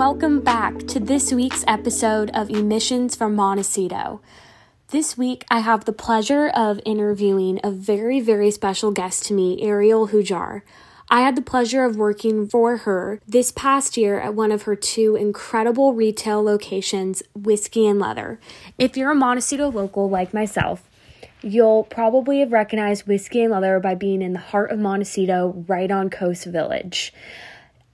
Welcome back to this week's episode of Emissions from Montecito. This week, I have the pleasure of interviewing a very, very special guest to me, Ariel Hujar. I had the pleasure of working for her this past year at one of her two incredible retail locations, Whiskey and Leather. If you're a Montecito local like myself, you'll probably have recognized Whiskey and Leather by being in the heart of Montecito, right on Coast Village.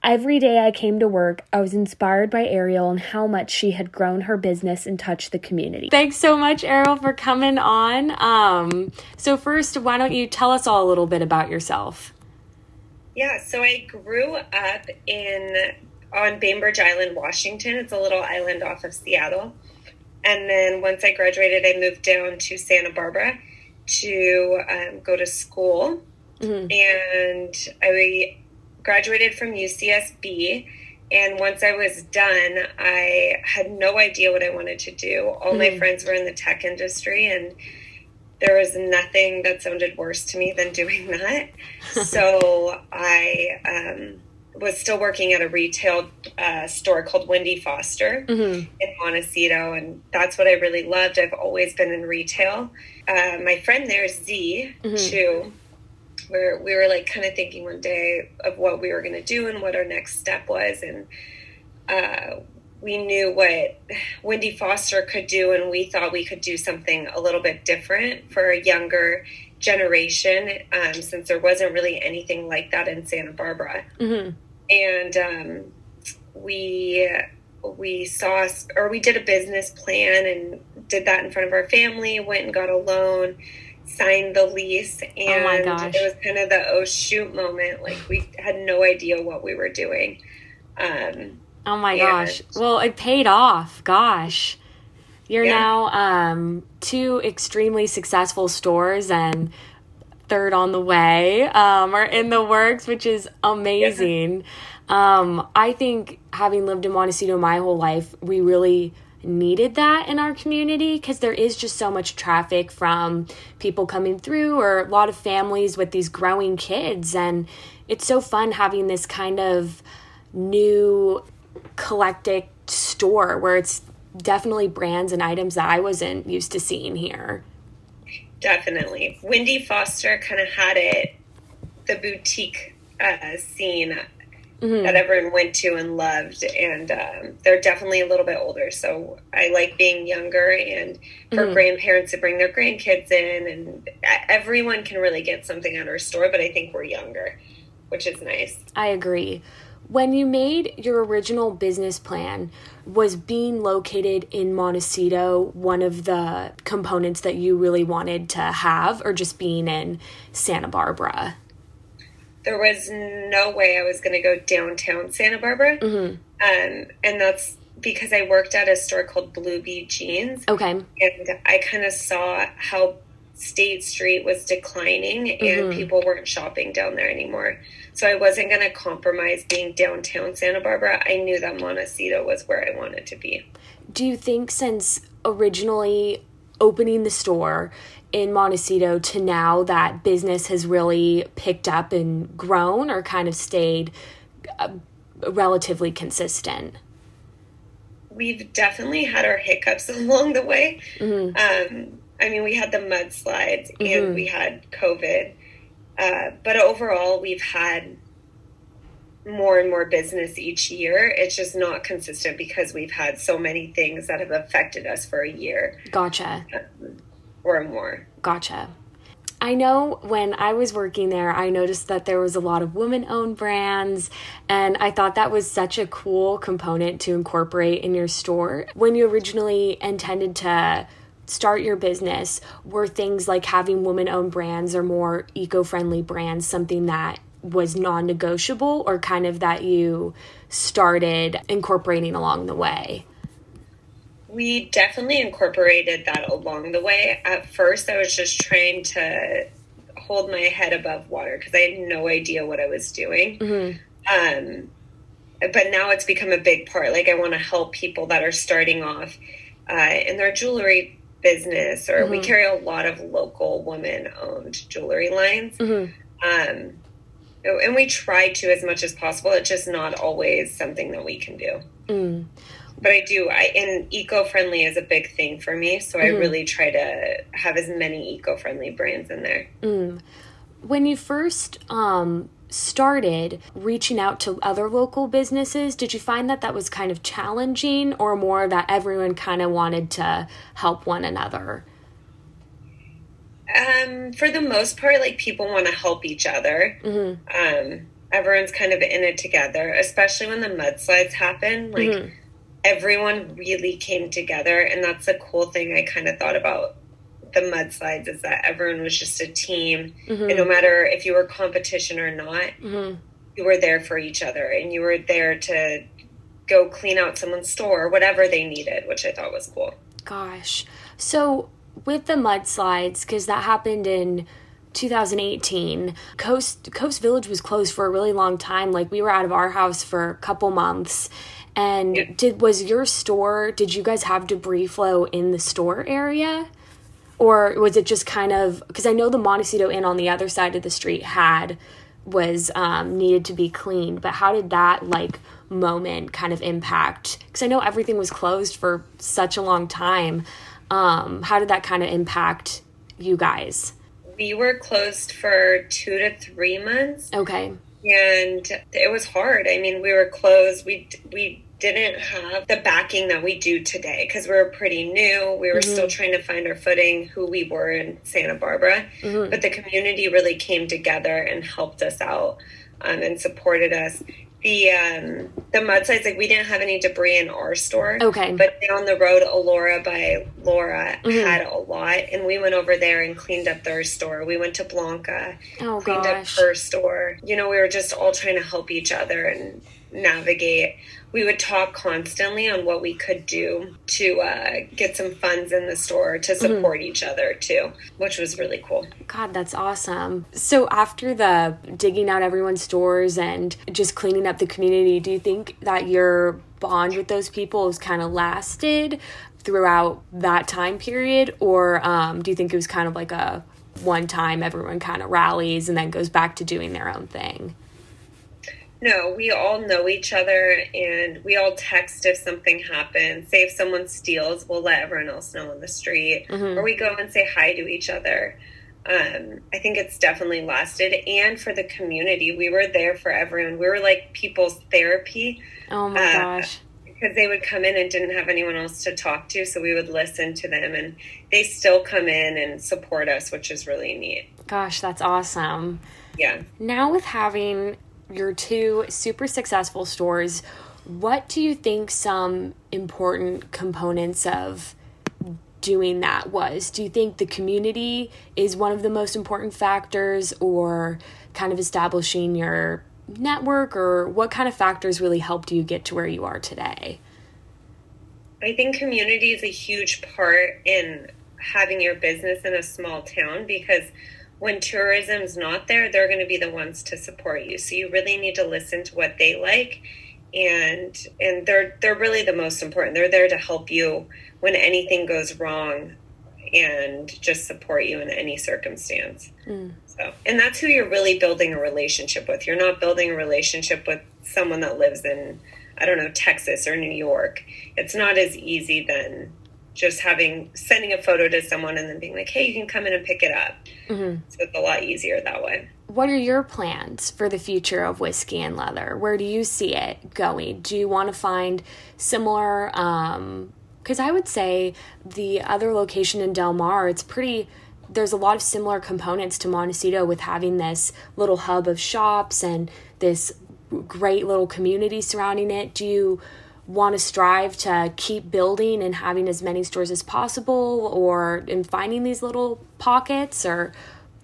Every day I came to work, I was inspired by Ariel and how much she had grown her business and touched the community. Thanks so much, Ariel, for coming on. Um, so, first, why don't you tell us all a little bit about yourself? Yeah, so I grew up in on Bainbridge Island, Washington. It's a little island off of Seattle. And then once I graduated, I moved down to Santa Barbara to um, go to school. Mm-hmm. And I graduated from UCSB. And once I was done, I had no idea what I wanted to do. All mm-hmm. my friends were in the tech industry, and there was nothing that sounded worse to me than doing that. so I um, was still working at a retail uh, store called Wendy Foster mm-hmm. in Montecito, and that's what I really loved. I've always been in retail. Uh, my friend there, Z, mm-hmm. too, where we were like kind of thinking one day of what we were going to do and what our next step was, and uh, we knew what Wendy Foster could do, and we thought we could do something a little bit different for a younger generation, um, since there wasn't really anything like that in Santa Barbara. Mm-hmm. And um, we we saw, or we did a business plan and did that in front of our family. Went and got a loan, signed the lease, and oh it was kind of the oh shoot moment. Like we had no idea what we were doing. Um, Oh my gosh. Well, it paid off. Gosh. You're yeah. now um, two extremely successful stores and third on the way um, are in the works, which is amazing. Yeah. Um, I think having lived in Montecito my whole life, we really needed that in our community because there is just so much traffic from people coming through or a lot of families with these growing kids. And it's so fun having this kind of new eclectic store where it's definitely brands and items that I wasn't used to seeing here. Definitely. Wendy Foster kind of had it, the boutique uh, scene mm-hmm. that everyone went to and loved. And um, they're definitely a little bit older. So I like being younger and for mm-hmm. grandparents to bring their grandkids in. And everyone can really get something at our store, but I think we're younger, which is nice. I agree when you made your original business plan, was being located in Montecito one of the components that you really wanted to have, or just being in Santa Barbara? There was no way I was going to go downtown Santa Barbara. Mm-hmm. Um, and that's because I worked at a store called Blue Bee Jeans. Okay. And I kind of saw how State Street was declining and mm-hmm. people weren't shopping down there anymore. So I wasn't going to compromise being downtown Santa Barbara. I knew that Montecito was where I wanted to be. Do you think since originally opening the store in Montecito to now that business has really picked up and grown or kind of stayed uh, relatively consistent? We've definitely had our hiccups along the way. Mm-hmm. Um, I mean, we had the mudslides mm-hmm. and we had COVID uh, but overall, we've had more and more business each year. It's just not consistent because we've had so many things that have affected us for a year. Gotcha. Um, or more. Gotcha. I know when I was working there, I noticed that there was a lot of women owned brands, and I thought that was such a cool component to incorporate in your store. When you originally intended to start your business were things like having women owned brands or more eco friendly brands something that was non negotiable or kind of that you started incorporating along the way? We definitely incorporated that along the way. At first, I was just trying to hold my head above water because I had no idea what I was doing. Mm-hmm. Um, but now it's become a big part. Like, I want to help people that are starting off uh, in their jewelry business or mm-hmm. we carry a lot of local woman owned jewelry lines mm-hmm. um, and we try to as much as possible it's just not always something that we can do Mm. But I do, I and eco friendly is a big thing for me. So mm-hmm. I really try to have as many eco friendly brands in there. Mm. When you first um, started reaching out to other local businesses, did you find that that was kind of challenging or more that everyone kind of wanted to help one another? Um, for the most part, like people want to help each other. Mm-hmm. Um, everyone's kind of in it together, especially when the mudslides happen. Like mm-hmm. everyone really came together, and that's the cool thing I kind of thought about the mudslides is that everyone was just a team, mm-hmm. and no matter if you were competition or not, mm-hmm. you were there for each other, and you were there to go clean out someone's store or whatever they needed, which I thought was cool. Gosh, so with the mudslides, because that happened in 2018 coast coast village was closed for a really long time. Like we were out of our house for a couple months. And yeah. did was your store did you guys have debris flow in the store area? Or was it just kind of because i know the montecito inn on the other side of the street had was um, needed to be cleaned. But how did that like moment kind of impact because i know everything was closed for such a long time um, how did that kind of impact you guys we were closed for two to three months okay and it was hard i mean we were closed we we didn't have the backing that we do today because we were pretty new. We were mm-hmm. still trying to find our footing, who we were in Santa Barbara. Mm-hmm. But the community really came together and helped us out um, and supported us. The um, the mudslides, like we didn't have any debris in our store. Okay. But down the road, Alora by Laura mm-hmm. had a lot, and we went over there and cleaned up their store. We went to Blanca, oh, cleaned gosh. up her store. You know, we were just all trying to help each other and navigate we would talk constantly on what we could do to uh, get some funds in the store to mm-hmm. support mm-hmm. each other too, which was really cool. God, that's awesome. So after the digging out everyone's stores and just cleaning up the community, do you think that your bond with those people has kind of lasted throughout that time period, or um, do you think it was kind of like a one time everyone kind of rallies and then goes back to doing their own thing? No, we all know each other and we all text if something happens. Say if someone steals, we'll let everyone else know on the street mm-hmm. or we go and say hi to each other. Um, I think it's definitely lasted. And for the community, we were there for everyone. We were like people's therapy. Oh my uh, gosh. Because they would come in and didn't have anyone else to talk to. So we would listen to them and they still come in and support us, which is really neat. Gosh, that's awesome. Yeah. Now, with having your two super successful stores, what do you think some important components of doing that was? Do you think the community is one of the most important factors, or kind of establishing your network, or what kind of factors really helped you get to where you are today? I think community is a huge part in having your business in a small town because when tourism's not there, they're going to be the ones to support you. So you really need to listen to what they like and and they're they're really the most important. They're there to help you when anything goes wrong and just support you in any circumstance. Mm. So, and that's who you're really building a relationship with. You're not building a relationship with someone that lives in I don't know Texas or New York. It's not as easy than just having sending a photo to someone and then being like, "Hey, you can come in and pick it up." Mm-hmm. So it's a lot easier that way. What are your plans for the future of whiskey and leather? Where do you see it going? Do you want to find similar? Because um, I would say the other location in Del Mar, it's pretty. There's a lot of similar components to Montecito with having this little hub of shops and this great little community surrounding it. Do you want to strive to keep building and having as many stores as possible or in finding these little pockets or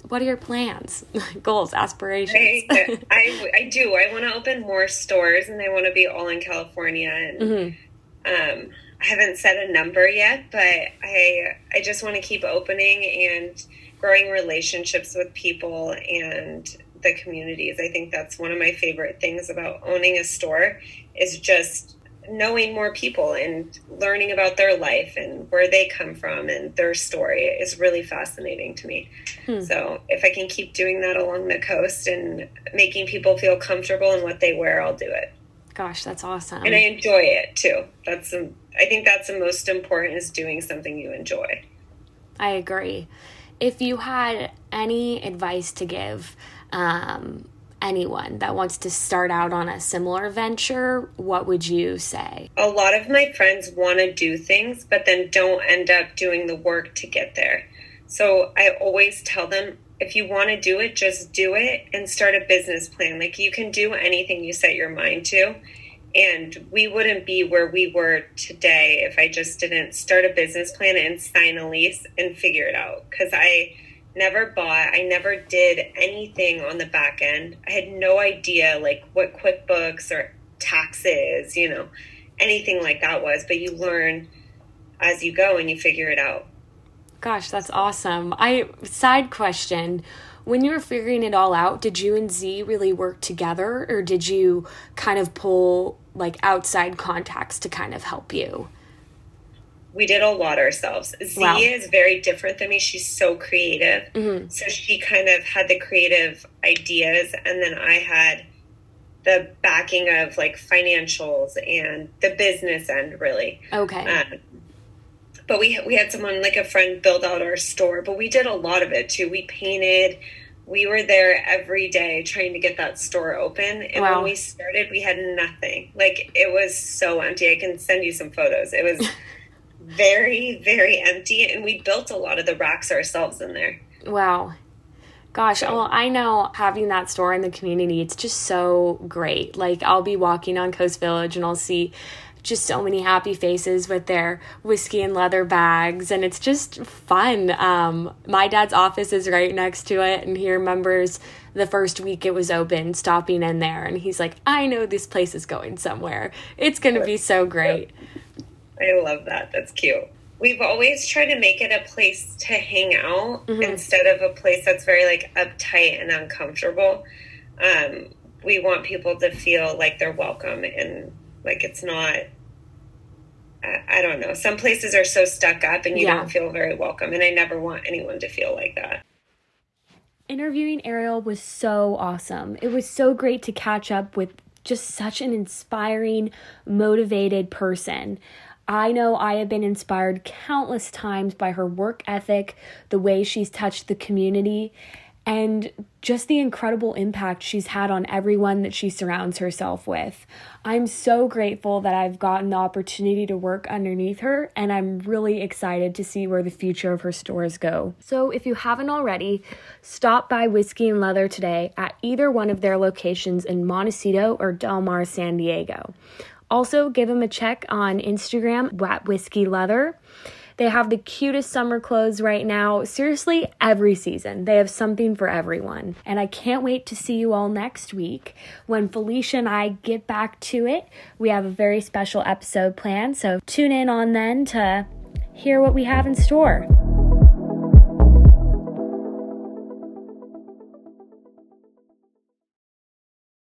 what are your plans? Goals aspirations. I, I, I, do. I want to open more stores and i want to be all in california and mm-hmm. um, i haven't set a number yet but i i just want to keep opening and growing relationships with people and the communities. I think that's one of my favorite things about owning a store is just knowing more people and learning about their life and where they come from and their story is really fascinating to me. Hmm. So, if I can keep doing that along the coast and making people feel comfortable in what they wear, I'll do it. Gosh, that's awesome. And I enjoy it too. That's I think that's the most important is doing something you enjoy. I agree. If you had any advice to give um, anyone that wants to start out on a similar venture, what would you say? A lot of my friends want to do things, but then don't end up doing the work to get there. So I always tell them if you want to do it, just do it and start a business plan. Like you can do anything you set your mind to. And we wouldn't be where we were today if I just didn't start a business plan and sign a lease and figure it out. Because I never bought, I never did anything on the back end. I had no idea like what QuickBooks or taxes, you know, anything like that was. But you learn as you go and you figure it out. Gosh, that's awesome. I side question when you were figuring it all out, did you and Z really work together or did you kind of pull like outside contacts to kind of help you? We did a lot ourselves. Z wow. is very different than me. She's so creative. Mm-hmm. So she kind of had the creative ideas, and then I had the backing of like financials and the business end, really. Okay. Um, but we we had someone like a friend build out our store but we did a lot of it too we painted we were there every day trying to get that store open and wow. when we started we had nothing like it was so empty i can send you some photos it was very very empty and we built a lot of the racks ourselves in there. Wow. Gosh, so. well, I know having that store in the community, it's just so great. Like, I'll be walking on Coast Village and I'll see just so many happy faces with their whiskey and leather bags and it's just fun. Um, my dad's office is right next to it and he remembers the first week it was open stopping in there and he's like i know this place is going somewhere. It's going to be so great i love that that's cute we've always tried to make it a place to hang out mm-hmm. instead of a place that's very like uptight and uncomfortable um, we want people to feel like they're welcome and like it's not I, don't know. Some places are so stuck up and you yeah. don't feel very welcome. And I never want anyone to feel like that. Interviewing Ariel was so awesome. It was so great to catch up with just such an inspiring, motivated person. I know I have been inspired countless times by her work ethic, the way she's touched the community, and just the incredible impact she's had on everyone that she surrounds herself with. I'm so grateful that I've gotten the opportunity to work underneath her, and I'm really excited to see where the future of her stores go. So, if you haven't already, stop by Whiskey and Leather today at either one of their locations in Montecito or Del Mar, San Diego. Also, give them a check on Instagram at Whiskey Leather. They have the cutest summer clothes right now. Seriously, every season. They have something for everyone. And I can't wait to see you all next week when Felicia and I get back to it. We have a very special episode planned, so tune in on then to hear what we have in store.